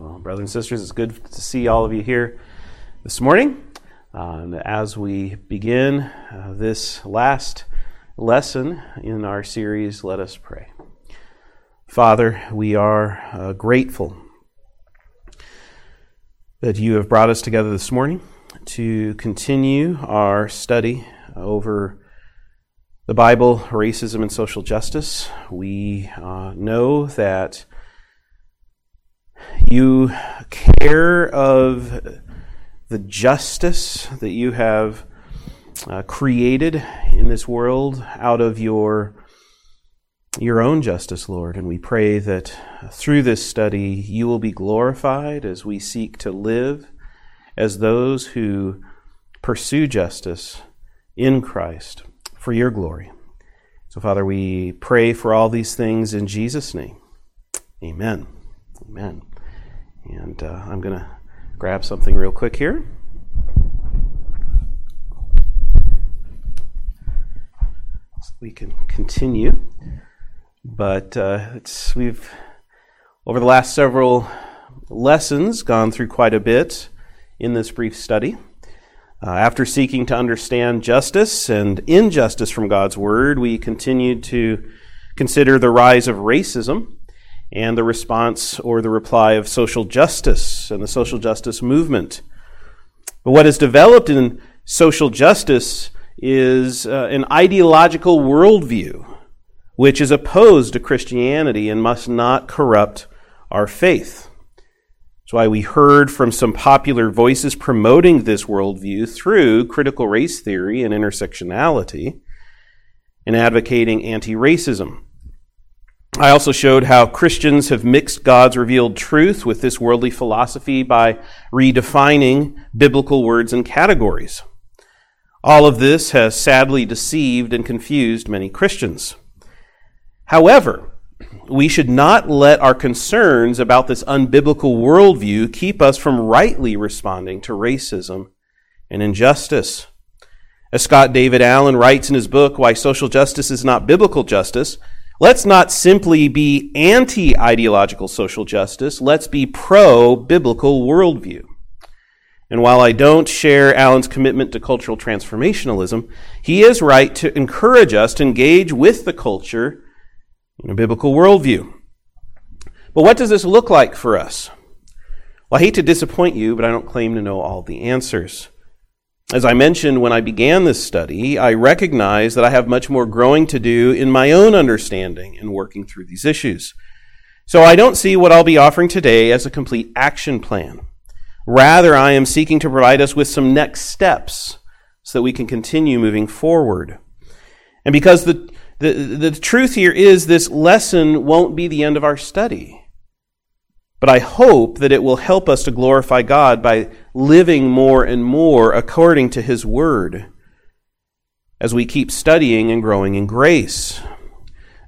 Well, brothers and sisters, it's good to see all of you here this morning. Um, as we begin uh, this last lesson in our series, let us pray. Father, we are uh, grateful that you have brought us together this morning to continue our study over the Bible, racism, and social justice. We uh, know that you care of the justice that you have uh, created in this world out of your your own justice, Lord. And we pray that through this study you will be glorified as we seek to live as those who pursue justice in Christ for your glory. So, Father, we pray for all these things in Jesus' name. Amen. Amen. And uh, I'm going to grab something real quick here. So we can continue. But uh, we've, over the last several lessons, gone through quite a bit in this brief study. Uh, after seeking to understand justice and injustice from God's Word, we continued to consider the rise of racism and the response or the reply of social justice and the social justice movement. But what has developed in social justice is uh, an ideological worldview which is opposed to Christianity and must not corrupt our faith. That's why we heard from some popular voices promoting this worldview through critical race theory and intersectionality and advocating anti racism. I also showed how Christians have mixed God's revealed truth with this worldly philosophy by redefining biblical words and categories. All of this has sadly deceived and confused many Christians. However, we should not let our concerns about this unbiblical worldview keep us from rightly responding to racism and injustice. As Scott David Allen writes in his book, Why Social Justice is Not Biblical Justice, Let's not simply be anti ideological social justice, let's be pro biblical worldview. And while I don't share Allen's commitment to cultural transformationalism, he is right to encourage us to engage with the culture in a biblical worldview. But what does this look like for us? Well, I hate to disappoint you, but I don't claim to know all the answers. As I mentioned when I began this study, I recognize that I have much more growing to do in my own understanding in working through these issues. So I don't see what I'll be offering today as a complete action plan. Rather, I am seeking to provide us with some next steps so that we can continue moving forward. And because the, the, the truth here is this lesson won't be the end of our study. But I hope that it will help us to glorify God by living more and more according to His Word as we keep studying and growing in grace.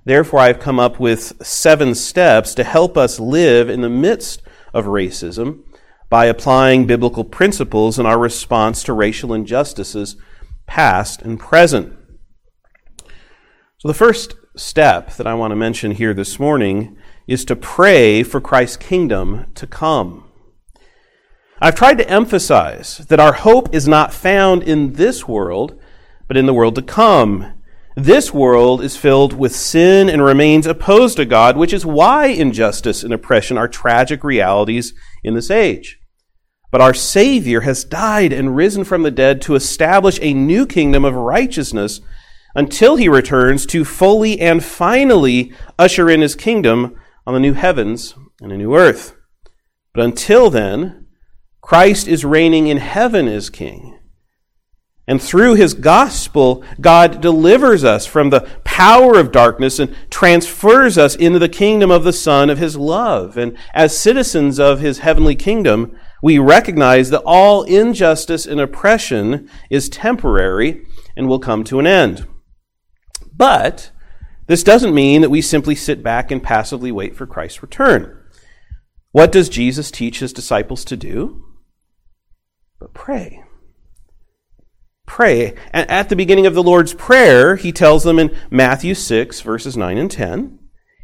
Therefore, I've come up with seven steps to help us live in the midst of racism by applying biblical principles in our response to racial injustices, past and present. So, the first step that I want to mention here this morning is to pray for Christ's kingdom to come. I've tried to emphasize that our hope is not found in this world, but in the world to come. This world is filled with sin and remains opposed to God, which is why injustice and oppression are tragic realities in this age. But our Savior has died and risen from the dead to establish a new kingdom of righteousness until he returns to fully and finally usher in his kingdom on the new heavens and a new earth. But until then, Christ is reigning in heaven as King. And through his gospel, God delivers us from the power of darkness and transfers us into the kingdom of the Son of his love. And as citizens of his heavenly kingdom, we recognize that all injustice and oppression is temporary and will come to an end. But this doesn't mean that we simply sit back and passively wait for Christ's return. What does Jesus teach his disciples to do? But pray. Pray. And at the beginning of the Lord's Prayer, he tells them in Matthew 6, verses 9 and 10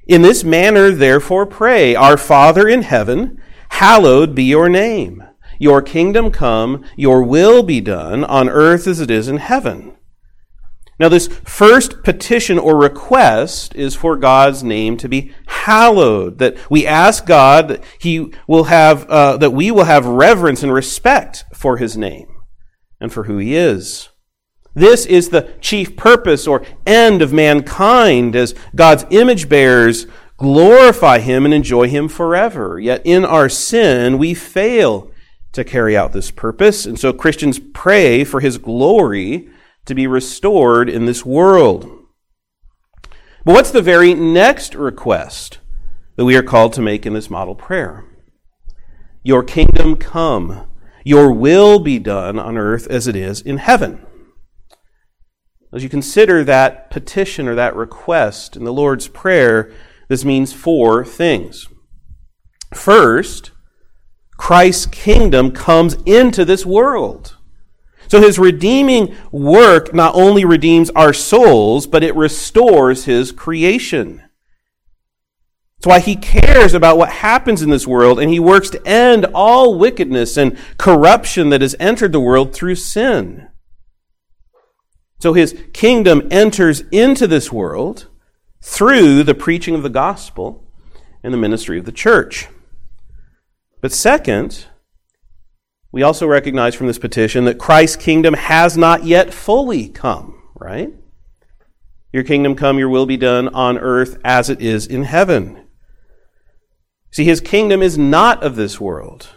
In this manner, therefore, pray Our Father in heaven, hallowed be your name. Your kingdom come, your will be done on earth as it is in heaven. Now, this first petition or request is for God's name to be hallowed. That we ask God that He will have, uh, that we will have reverence and respect for His name and for who He is. This is the chief purpose or end of mankind as God's image bearers glorify Him and enjoy Him forever. Yet in our sin, we fail to carry out this purpose. And so Christians pray for His glory to be restored in this world. But what's the very next request that we are called to make in this model prayer? Your kingdom come, your will be done on earth as it is in heaven. As you consider that petition or that request in the Lord's Prayer, this means four things. First, Christ's kingdom comes into this world. So his redeeming work not only redeems our souls, but it restores his creation. That's why he cares about what happens in this world, and he works to end all wickedness and corruption that has entered the world through sin. So his kingdom enters into this world through the preaching of the gospel and the ministry of the church. But second, we also recognize from this petition that Christ's kingdom has not yet fully come, right? Your kingdom come, your will be done on earth as it is in heaven. See, his kingdom is not of this world.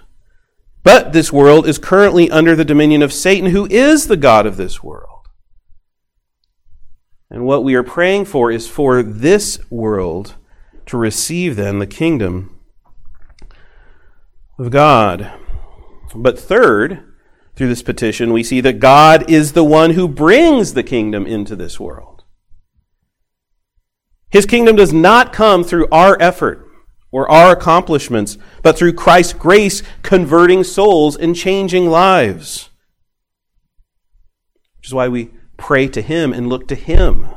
But this world is currently under the dominion of Satan, who is the God of this world. And what we are praying for is for this world to receive then the kingdom of God. But third, through this petition, we see that God is the one who brings the kingdom into this world. His kingdom does not come through our effort or our accomplishments, but through Christ's grace converting souls and changing lives. Which is why we pray to Him and look to Him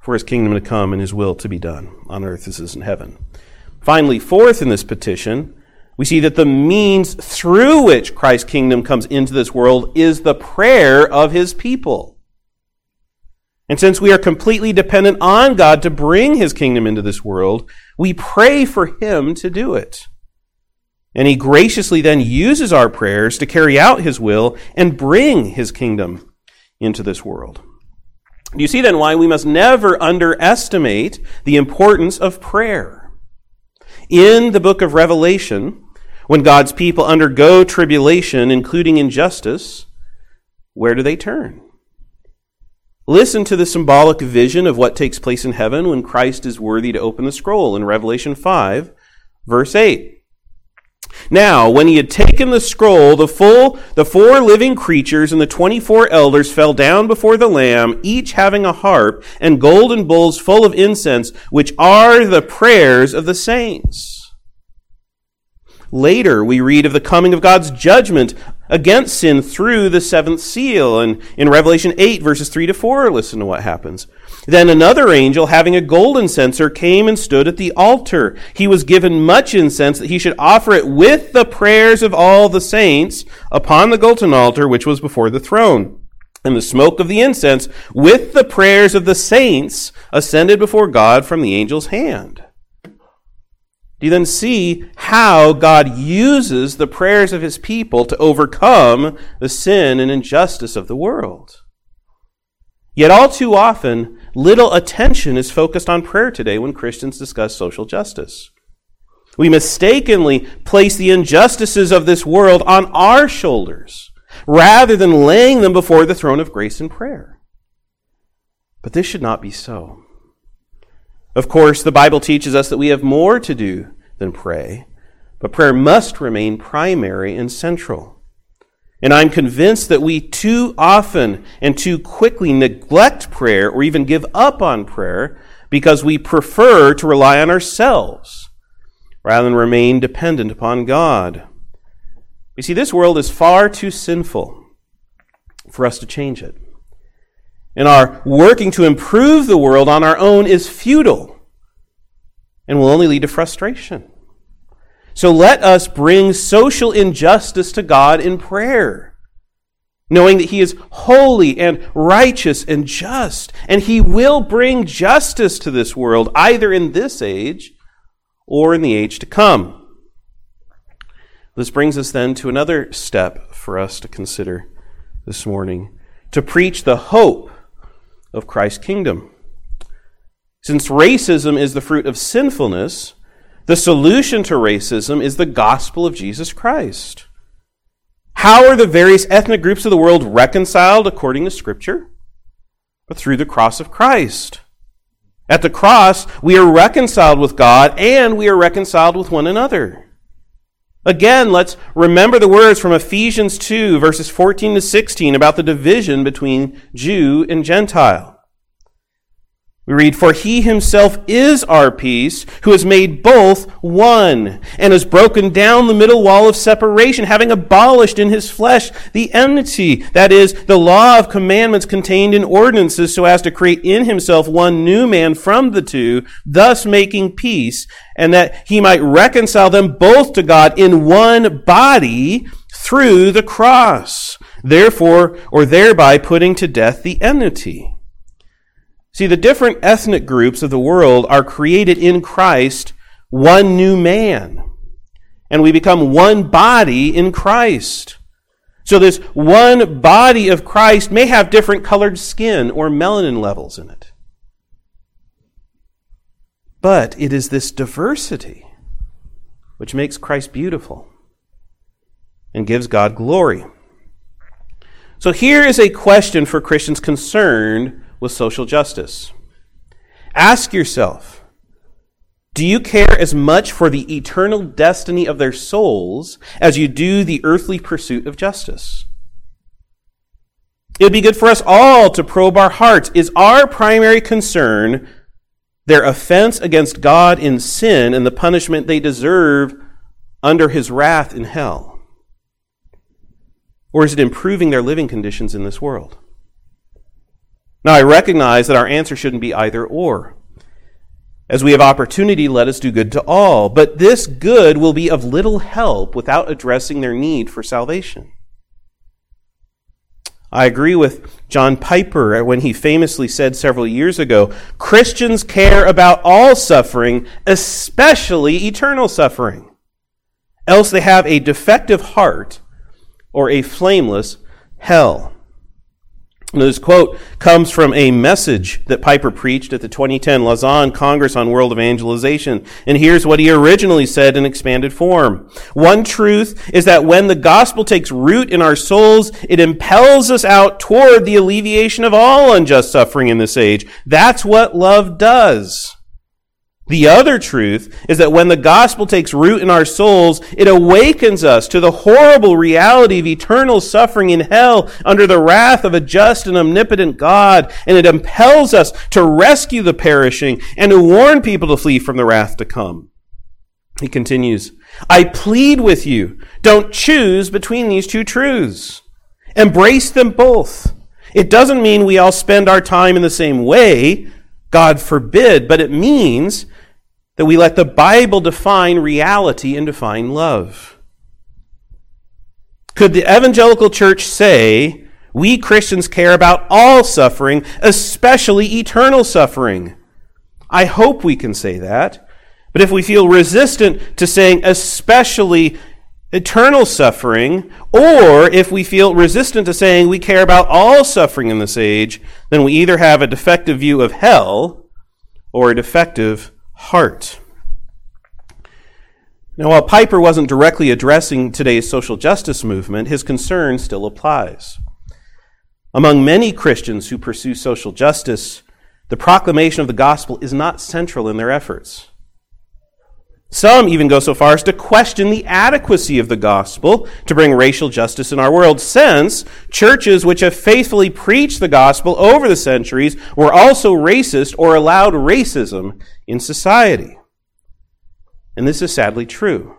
for His kingdom to come and His will to be done on earth as it is in heaven. Finally, fourth in this petition, we see that the means through which Christ's kingdom comes into this world is the prayer of his people. And since we are completely dependent on God to bring his kingdom into this world, we pray for him to do it. And he graciously then uses our prayers to carry out his will and bring his kingdom into this world. You see then why we must never underestimate the importance of prayer. In the book of Revelation, when God's people undergo tribulation, including injustice, where do they turn? Listen to the symbolic vision of what takes place in heaven when Christ is worthy to open the scroll in Revelation 5, verse 8. Now, when he had taken the scroll, the full, the four living creatures and the twenty-four elders fell down before the Lamb, each having a harp and golden bowls full of incense, which are the prayers of the saints. Later, we read of the coming of God's judgment against sin through the seventh seal. And in Revelation 8, verses 3 to 4, listen to what happens. Then another angel, having a golden censer, came and stood at the altar. He was given much incense that he should offer it with the prayers of all the saints upon the golden altar which was before the throne. And the smoke of the incense with the prayers of the saints ascended before God from the angel's hand. Do you then see how God uses the prayers of his people to overcome the sin and injustice of the world? Yet, all too often, little attention is focused on prayer today when Christians discuss social justice. We mistakenly place the injustices of this world on our shoulders rather than laying them before the throne of grace in prayer. But this should not be so. Of course, the Bible teaches us that we have more to do than pray, but prayer must remain primary and central. And I'm convinced that we too often and too quickly neglect prayer or even give up on prayer because we prefer to rely on ourselves rather than remain dependent upon God. You see, this world is far too sinful for us to change it. And our working to improve the world on our own is futile and will only lead to frustration. So let us bring social injustice to God in prayer, knowing that He is holy and righteous and just, and He will bring justice to this world, either in this age or in the age to come. This brings us then to another step for us to consider this morning to preach the hope of Christ's kingdom. Since racism is the fruit of sinfulness, the solution to racism is the gospel of Jesus Christ. How are the various ethnic groups of the world reconciled according to Scripture? But through the cross of Christ. At the cross, we are reconciled with God and we are reconciled with one another. Again, let's remember the words from Ephesians 2, verses 14 to 16, about the division between Jew and Gentile. We read, For he himself is our peace, who has made both one, and has broken down the middle wall of separation, having abolished in his flesh the enmity, that is, the law of commandments contained in ordinances, so as to create in himself one new man from the two, thus making peace, and that he might reconcile them both to God in one body through the cross, therefore, or thereby putting to death the enmity. See, the different ethnic groups of the world are created in Christ one new man. And we become one body in Christ. So this one body of Christ may have different colored skin or melanin levels in it. But it is this diversity which makes Christ beautiful and gives God glory. So here is a question for Christians concerned with social justice. Ask yourself do you care as much for the eternal destiny of their souls as you do the earthly pursuit of justice? It would be good for us all to probe our hearts. Is our primary concern their offense against God in sin and the punishment they deserve under his wrath in hell? Or is it improving their living conditions in this world? Now, I recognize that our answer shouldn't be either or. As we have opportunity, let us do good to all. But this good will be of little help without addressing their need for salvation. I agree with John Piper when he famously said several years ago Christians care about all suffering, especially eternal suffering. Else they have a defective heart or a flameless hell. This quote comes from a message that Piper preached at the 2010 Lausanne Congress on World Evangelization. And here's what he originally said in expanded form. One truth is that when the gospel takes root in our souls, it impels us out toward the alleviation of all unjust suffering in this age. That's what love does. The other truth is that when the gospel takes root in our souls, it awakens us to the horrible reality of eternal suffering in hell under the wrath of a just and omnipotent God, and it impels us to rescue the perishing and to warn people to flee from the wrath to come. He continues, I plead with you, don't choose between these two truths. Embrace them both. It doesn't mean we all spend our time in the same way. God forbid, but it means that we let the Bible define reality and define love. Could the evangelical church say, we Christians care about all suffering, especially eternal suffering? I hope we can say that. But if we feel resistant to saying especially eternal suffering, or if we feel resistant to saying we care about all suffering in this age, then we either have a defective view of hell or a defective heart. Now, while Piper wasn't directly addressing today's social justice movement, his concern still applies. Among many Christians who pursue social justice, the proclamation of the gospel is not central in their efforts. Some even go so far as to question the adequacy of the gospel to bring racial justice in our world, since churches which have faithfully preached the gospel over the centuries were also racist or allowed racism in society. And this is sadly true.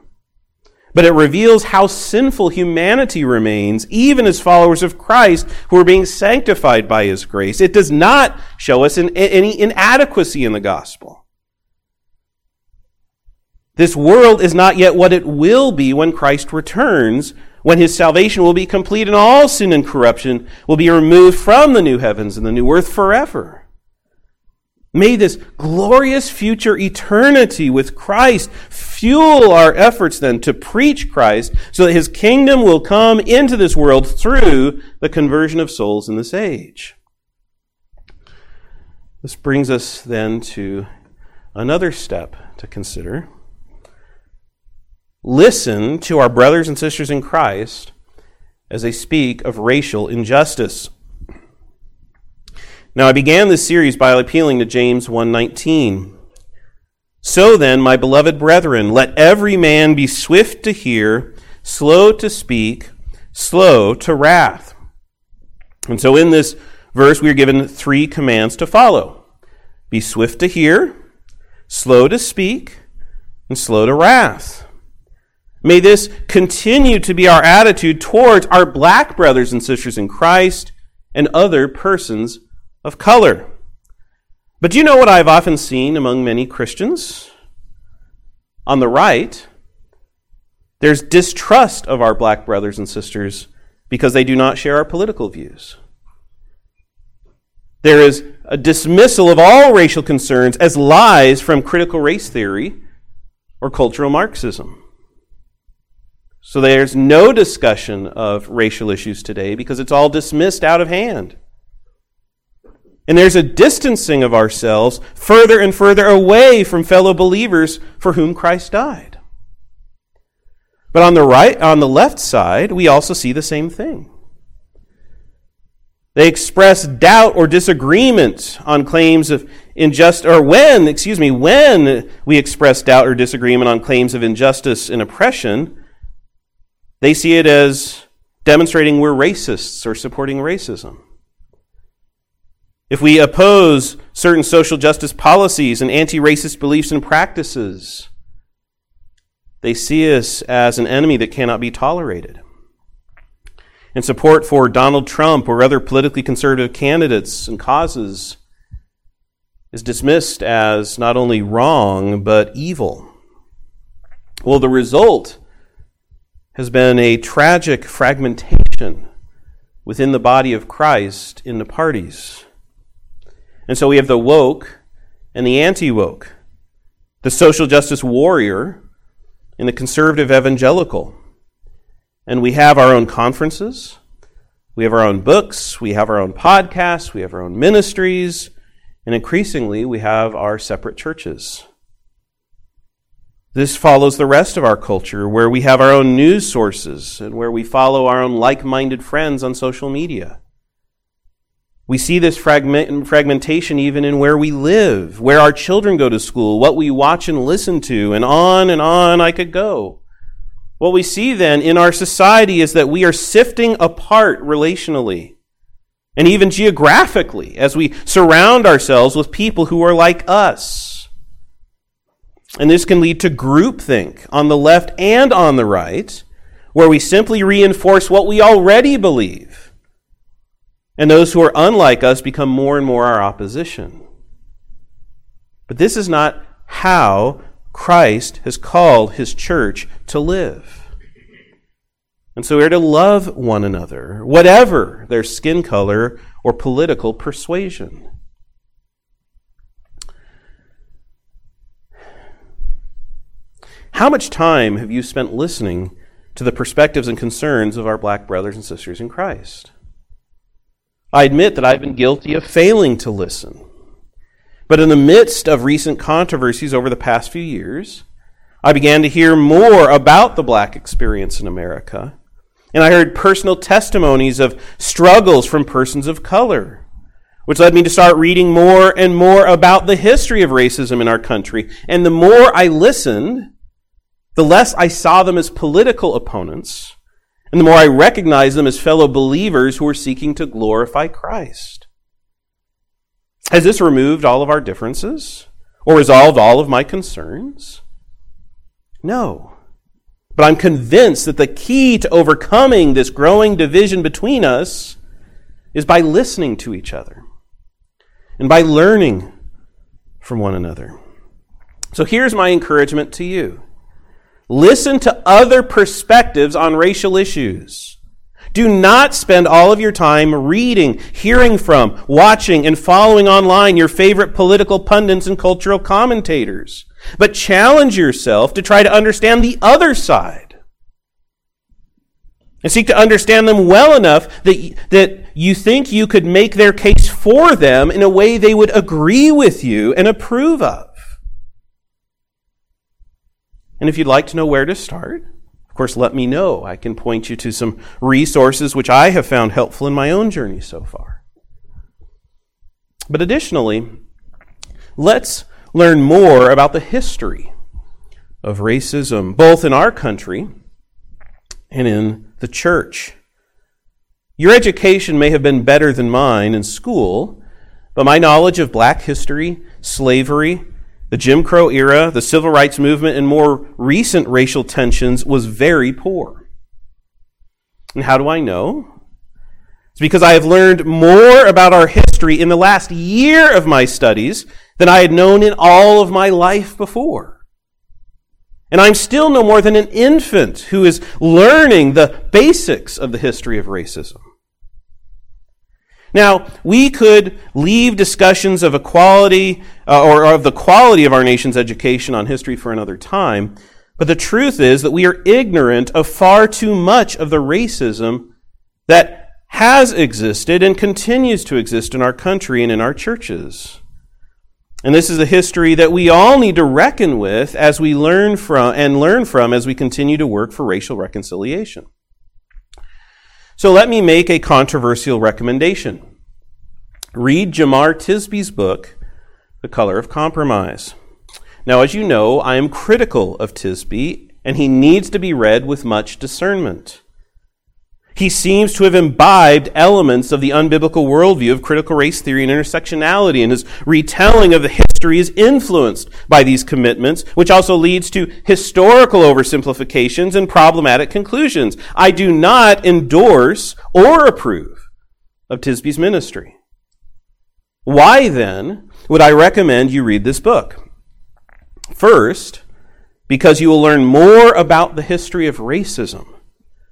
But it reveals how sinful humanity remains, even as followers of Christ who are being sanctified by His grace. It does not show us any inadequacy in the gospel. This world is not yet what it will be when Christ returns, when his salvation will be complete and all sin and corruption will be removed from the new heavens and the new earth forever. May this glorious future eternity with Christ fuel our efforts then to preach Christ so that his kingdom will come into this world through the conversion of souls in this age. This brings us then to another step to consider. Listen to our brothers and sisters in Christ as they speak of racial injustice. Now I began this series by appealing to James 1:19. So then, my beloved brethren, let every man be swift to hear, slow to speak, slow to wrath. And so in this verse we are given three commands to follow. Be swift to hear, slow to speak, and slow to wrath. May this continue to be our attitude towards our black brothers and sisters in Christ and other persons of color. But do you know what I've often seen among many Christians? On the right, there's distrust of our black brothers and sisters because they do not share our political views. There is a dismissal of all racial concerns as lies from critical race theory or cultural Marxism. So there's no discussion of racial issues today because it's all dismissed out of hand. And there's a distancing of ourselves further and further away from fellow believers for whom Christ died. But on the right, on the left side, we also see the same thing. They express doubt or disagreement on claims of injustice, or when, excuse me, when we express doubt or disagreement on claims of injustice and oppression, they see it as demonstrating we're racists or supporting racism. If we oppose certain social justice policies and anti racist beliefs and practices, they see us as an enemy that cannot be tolerated. And support for Donald Trump or other politically conservative candidates and causes is dismissed as not only wrong, but evil. Well, the result has been a tragic fragmentation within the body of Christ in the parties. And so we have the woke and the anti woke, the social justice warrior and the conservative evangelical. And we have our own conferences, we have our own books, we have our own podcasts, we have our own ministries, and increasingly we have our separate churches. This follows the rest of our culture, where we have our own news sources and where we follow our own like minded friends on social media. We see this fragment, fragmentation even in where we live, where our children go to school, what we watch and listen to, and on and on I could go. What we see then in our society is that we are sifting apart relationally and even geographically as we surround ourselves with people who are like us. And this can lead to groupthink on the left and on the right, where we simply reinforce what we already believe and those who are unlike us become more and more our opposition. But this is not how Christ has called his church to live. And so we're to love one another, whatever their skin color or political persuasion. How much time have you spent listening to the perspectives and concerns of our black brothers and sisters in Christ? I admit that I've been guilty of failing to listen. But in the midst of recent controversies over the past few years, I began to hear more about the black experience in America. And I heard personal testimonies of struggles from persons of color, which led me to start reading more and more about the history of racism in our country. And the more I listened, the less I saw them as political opponents and the more I recognized them as fellow believers who were seeking to glorify Christ. Has this removed all of our differences or resolved all of my concerns? No. But I'm convinced that the key to overcoming this growing division between us is by listening to each other and by learning from one another. So here's my encouragement to you. Listen to other perspectives on racial issues. Do not spend all of your time reading, hearing from, watching, and following online your favorite political pundits and cultural commentators, but challenge yourself to try to understand the other side. And seek to understand them well enough that, that you think you could make their case for them in a way they would agree with you and approve of. And if you'd like to know where to start, of course, let me know. I can point you to some resources which I have found helpful in my own journey so far. But additionally, let's learn more about the history of racism, both in our country and in the church. Your education may have been better than mine in school, but my knowledge of black history, slavery, the Jim Crow era, the civil rights movement, and more recent racial tensions was very poor. And how do I know? It's because I have learned more about our history in the last year of my studies than I had known in all of my life before. And I'm still no more than an infant who is learning the basics of the history of racism. Now, we could leave discussions of equality uh, or of the quality of our nation's education on history for another time, but the truth is that we are ignorant of far too much of the racism that has existed and continues to exist in our country and in our churches. And this is a history that we all need to reckon with as we learn from and learn from as we continue to work for racial reconciliation. So let me make a controversial recommendation. Read Jemar Tisby's book, The Color of Compromise. Now, as you know, I am critical of Tisby, and he needs to be read with much discernment. He seems to have imbibed elements of the unbiblical worldview of critical race theory and intersectionality, and his retelling of the history is influenced by these commitments, which also leads to historical oversimplifications and problematic conclusions. I do not endorse or approve of Tisby's ministry. Why then would I recommend you read this book? First, because you will learn more about the history of racism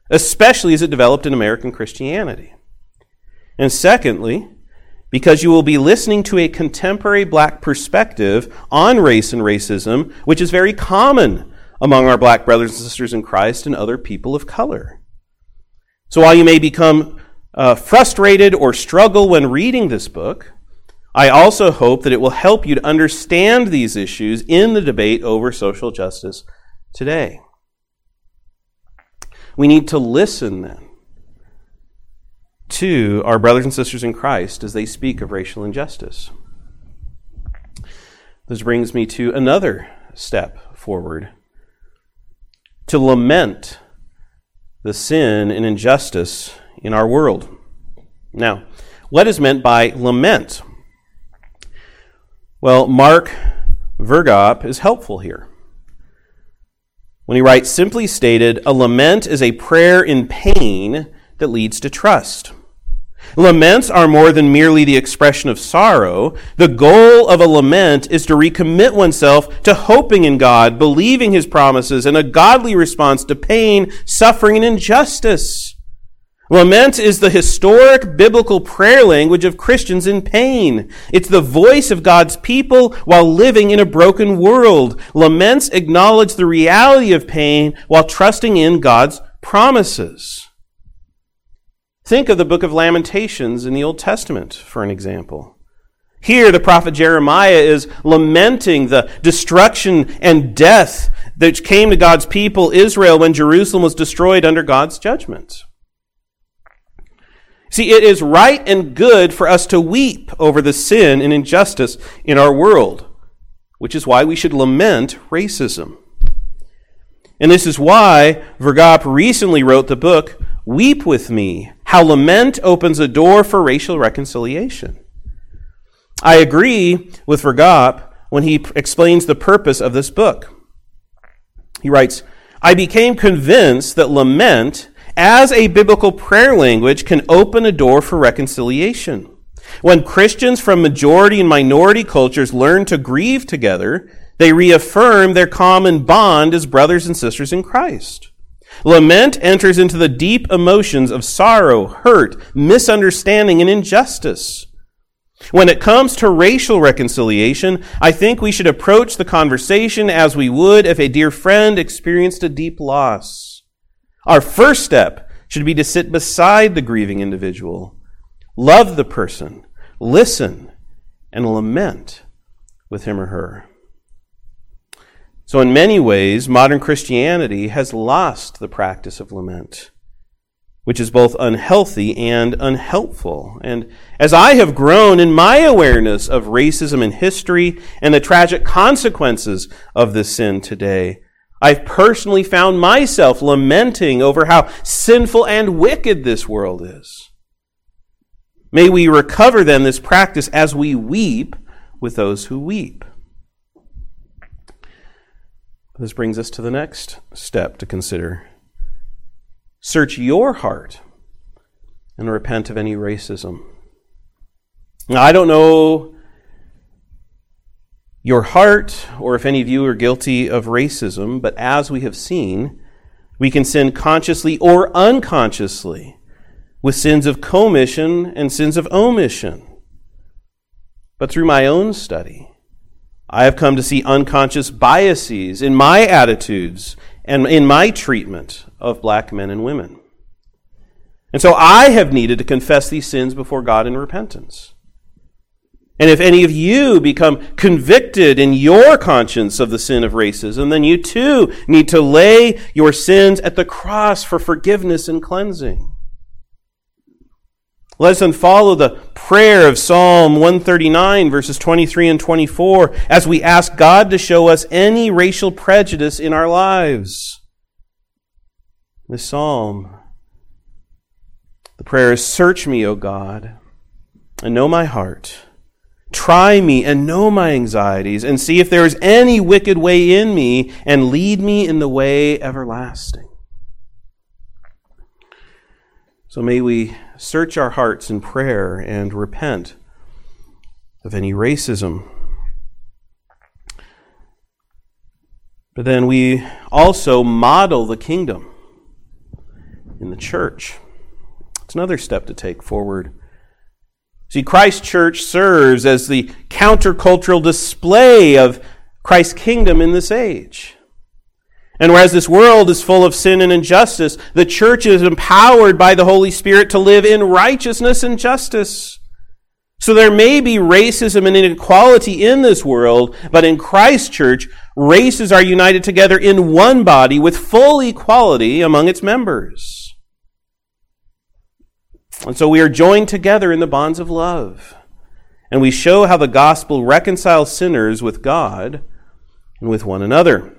especially as it developed in American Christianity. And secondly, because you will be listening to a contemporary black perspective on race and racism, which is very common among our black brothers and sisters in Christ and other people of color. So while you may become uh, frustrated or struggle when reading this book, I also hope that it will help you to understand these issues in the debate over social justice today. We need to listen then to our brothers and sisters in Christ as they speak of racial injustice. This brings me to another step forward to lament the sin and injustice in our world. Now, what is meant by lament? Well, Mark Vroegop is helpful here when he writes, simply stated, a lament is a prayer in pain that leads to trust. Laments are more than merely the expression of sorrow. The goal of a lament is to recommit oneself to hoping in God, believing his promises, and a godly response to pain, suffering, and injustice. Lament is the historic biblical prayer language of Christians in pain. It's the voice of God's people while living in a broken world. Laments acknowledge the reality of pain while trusting in God's promises. Think of the book of Lamentations in the Old Testament, for an example. Here, the prophet Jeremiah is lamenting the destruction and death that came to God's people, Israel, when Jerusalem was destroyed under God's judgment. See, it is right and good for us to weep over the sin and injustice in our world, which is why we should lament racism. And this is why Vroegop recently wrote the book, Weep with Me How Lament Opens a Door for Racial Reconciliation. I agree with Vroegop when he explains the purpose of this book. He writes, I became convinced that lament as a biblical prayer language can open a door for reconciliation. When Christians from majority and minority cultures learn to grieve together, They reaffirm their common bond as brothers and sisters in Christ. Lament enters into the deep emotions of sorrow, hurt, misunderstanding, and injustice. When it comes to racial reconciliation, I think we should approach the conversation as we would if a dear friend experienced a deep loss. Our first step should be to sit beside the grieving individual, love the person, listen, and lament with him or her. So, in many ways, modern Christianity has lost the practice of lament, which is both unhealthy and unhelpful. And as I have grown in my awareness of racism in history and the tragic consequences of this sin today, I've personally found myself lamenting over how sinful and wicked this world is. May we recover then this practice as we weep with those who weep. This brings us to the next step to consider. Search your heart and repent of any racism. Now, I don't know your heart or if any of you are guilty of racism, but as we have seen, we can sin consciously or unconsciously with sins of commission and sins of omission. But through my own study, I have come to see unconscious biases in my attitudes and in my treatment of black men and women. And so I have needed to confess these sins before God in repentance. And if any of you become convicted in your conscience of the sin of racism, then you too need to lay your sins at the cross for forgiveness and cleansing. Let us then follow the prayer of Psalm 139, verses 23 and 24, as we ask God to show us any racial prejudice in our lives. This psalm, the prayer is Search me, O God, and know my heart. Try me and know my anxieties, and see if there is any wicked way in me, and lead me in the way everlasting. So may we search our hearts in prayer and repent of any racism. But then we also model the kingdom in the church. It's another step to take forward. See, Christ Church serves as the countercultural display of Christ's kingdom in this age. And whereas this world is full of sin and injustice, the church is empowered by the Holy Spirit to live in righteousness and justice. So there may be racism and inequality in this world, but in Christ's church, races are united together in one body with full equality among its members. And so we are joined together in the bonds of love. And we show how the gospel reconciles sinners with God and with one another.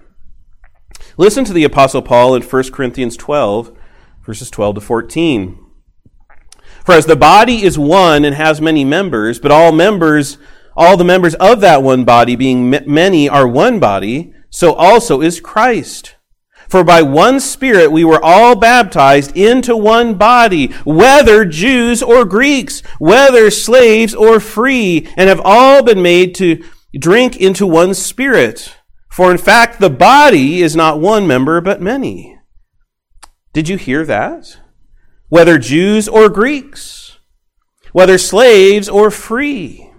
Listen to the Apostle Paul in 1 Corinthians 12, verses 12 to 14. For as the body is one and has many members, but all members, all the members of that one body, being many, are one body, so also is Christ. For by one Spirit we were all baptized into one body, whether Jews or Greeks, whether slaves or free, and have all been made to drink into one Spirit. For in fact, the body is not one member, but many. Did you hear that? Whether Jews or Greeks, whether slaves or free.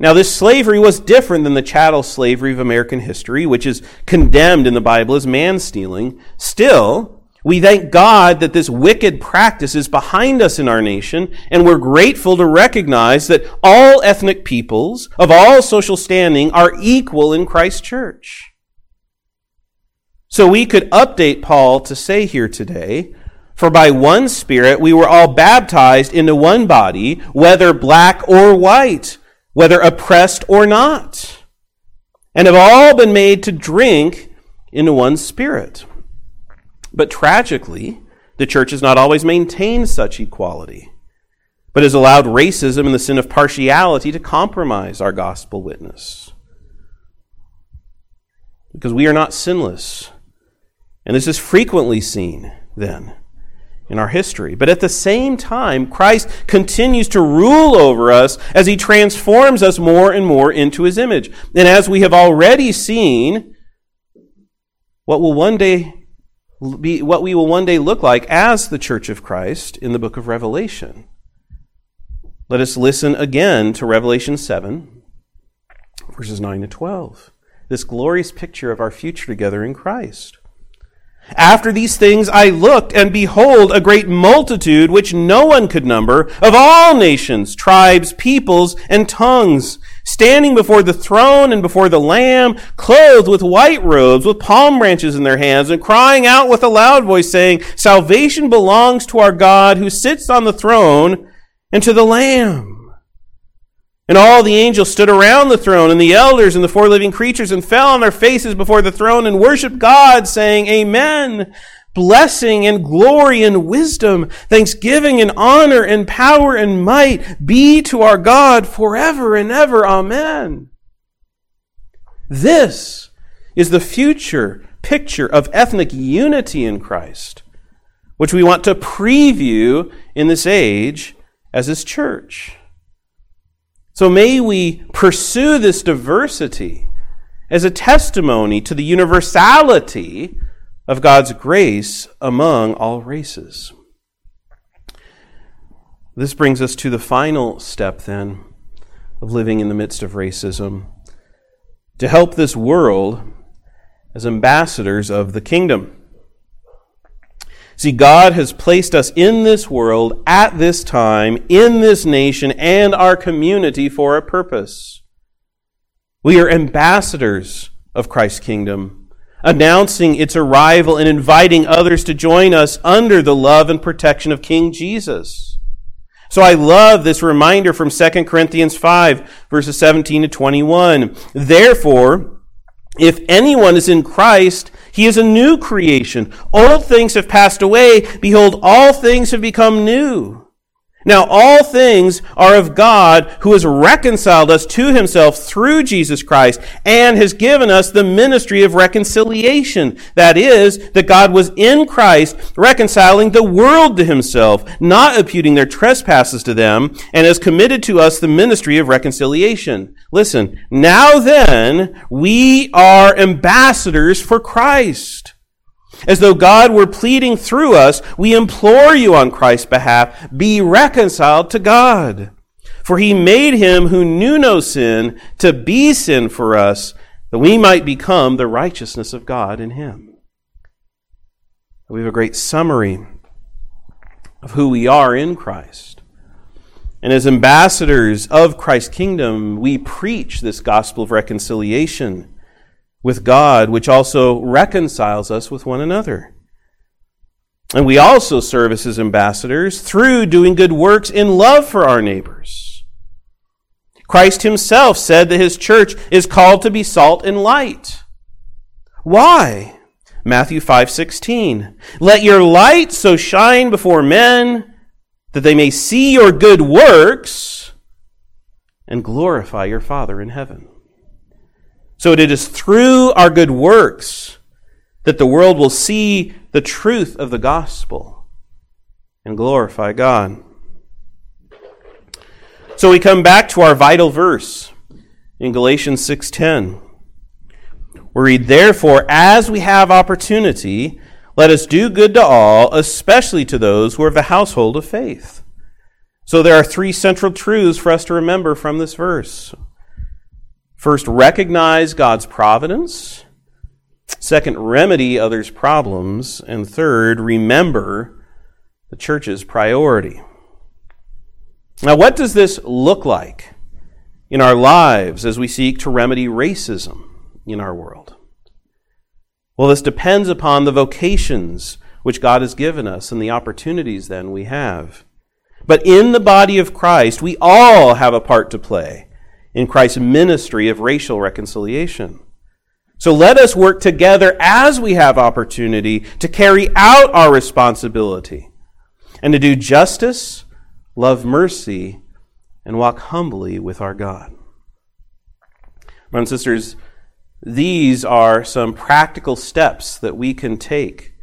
Now, this slavery was different than the chattel slavery of American history, which is condemned in the Bible as man stealing. Still, we thank God that this wicked practice is behind us in our nation, and we're grateful to recognize that all ethnic peoples of all social standing are equal in Christ's church. So we could update Paul to say here today, for by one Spirit we were all baptized into one body, whether black or white, whether oppressed or not, and have all been made to drink into one Spirit. But tragically, the church has not always maintained such equality, but has allowed racism and the sin of partiality to compromise our gospel witness. Because we are not sinless. And this is frequently seen, then, in our history. But at the same time, Christ continues to rule over us as he transforms us more and more into his image. And as we have already seen, what will one day be what we will one day look like as the church of Christ in the book of Revelation. Let us listen again to Revelation 7 verses 9 to 12. This glorious picture of our future together in Christ. After these things I looked, and behold, a great multitude which no one could number, of all nations, tribes, peoples, and tongues, standing before the throne and before the Lamb, clothed with white robes, with palm branches in their hands, and crying out with a loud voice, saying, Salvation belongs to our God who sits on the throne and to the Lamb. And all the angels stood around the throne, and the elders and the four living creatures, and fell on their faces before the throne and worshiped God, saying, Amen. Blessing and glory and wisdom, thanksgiving and honor and power and might be to our God forever and ever. Amen. This is the future picture of ethnic unity in Christ, which we want to preview in this age as His church. So may we pursue this diversity as a testimony to the universality of God's grace among all races. This brings us to the final step, then, of living in the midst of racism to help this world as ambassadors of the kingdom. See, God has placed us in this world at this time, in this nation, and our community for a purpose. We are ambassadors of Christ's kingdom, announcing its arrival and inviting others to join us under the love and protection of King Jesus. So I love this reminder from 2 Corinthians 5, verses 17 to 21. Therefore, if anyone is in Christ, he is a new creation. Old things have passed away. Behold, all things have become new. Now all things are of God who has reconciled us to himself through Jesus Christ and has given us the ministry of reconciliation. That is, that God was in Christ reconciling the world to himself, not imputing their trespasses to them, and has committed to us the ministry of reconciliation. Listen, now then, we are ambassadors for Christ. As though God were pleading through us, we implore you on Christ's behalf, be reconciled to God. For he made him who knew no sin to be sin for us, that we might become the righteousness of God in him. We have a great summary of who we are in Christ. And as ambassadors of Christ's kingdom, we preach this gospel of reconciliation with God, which also reconciles us with one another. And we also serve as his ambassadors through doing good works in love for our neighbors. Christ himself said that his church is called to be salt and light. Why? Matthew 5:16. Let your light so shine before men that they may see your good works and glorify your Father in heaven. So it is through our good works that the world will see the truth of the gospel and glorify God. So we come back to our vital verse in Galatians 6:10. We read, "Therefore, as we have opportunity, let us do good to all, especially to those who are of the household of faith." So there are three central truths for us to remember from this verse. First, recognize God's providence. Second, remedy others' problems. And third, remember the church's priority. Now, what does this look like in our lives as we seek to remedy racism in our world? Well, this depends upon the vocations which God has given us and the opportunities then we have. But in the body of Christ, we all have a part to play in Christ's ministry of racial reconciliation. So let us work together as we have opportunity to carry out our responsibility and to do justice, love mercy, and walk humbly with our God. Brothers and sisters, these are some practical steps that we can take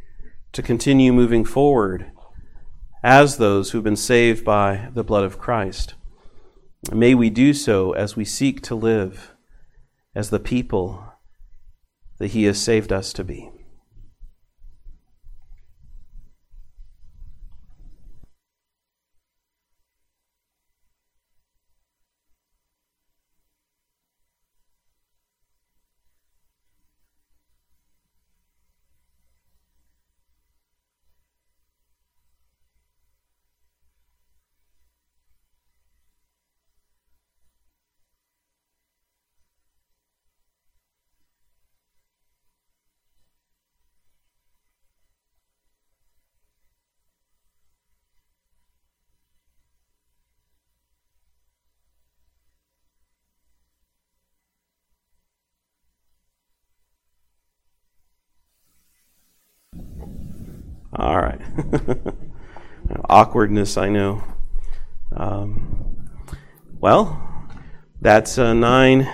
to continue moving forward as those who've been saved by the blood of Christ. May we do so as we seek to live as the people that He has saved us to be. All right. Awkwardness, I know. Um, well, that's uh, nine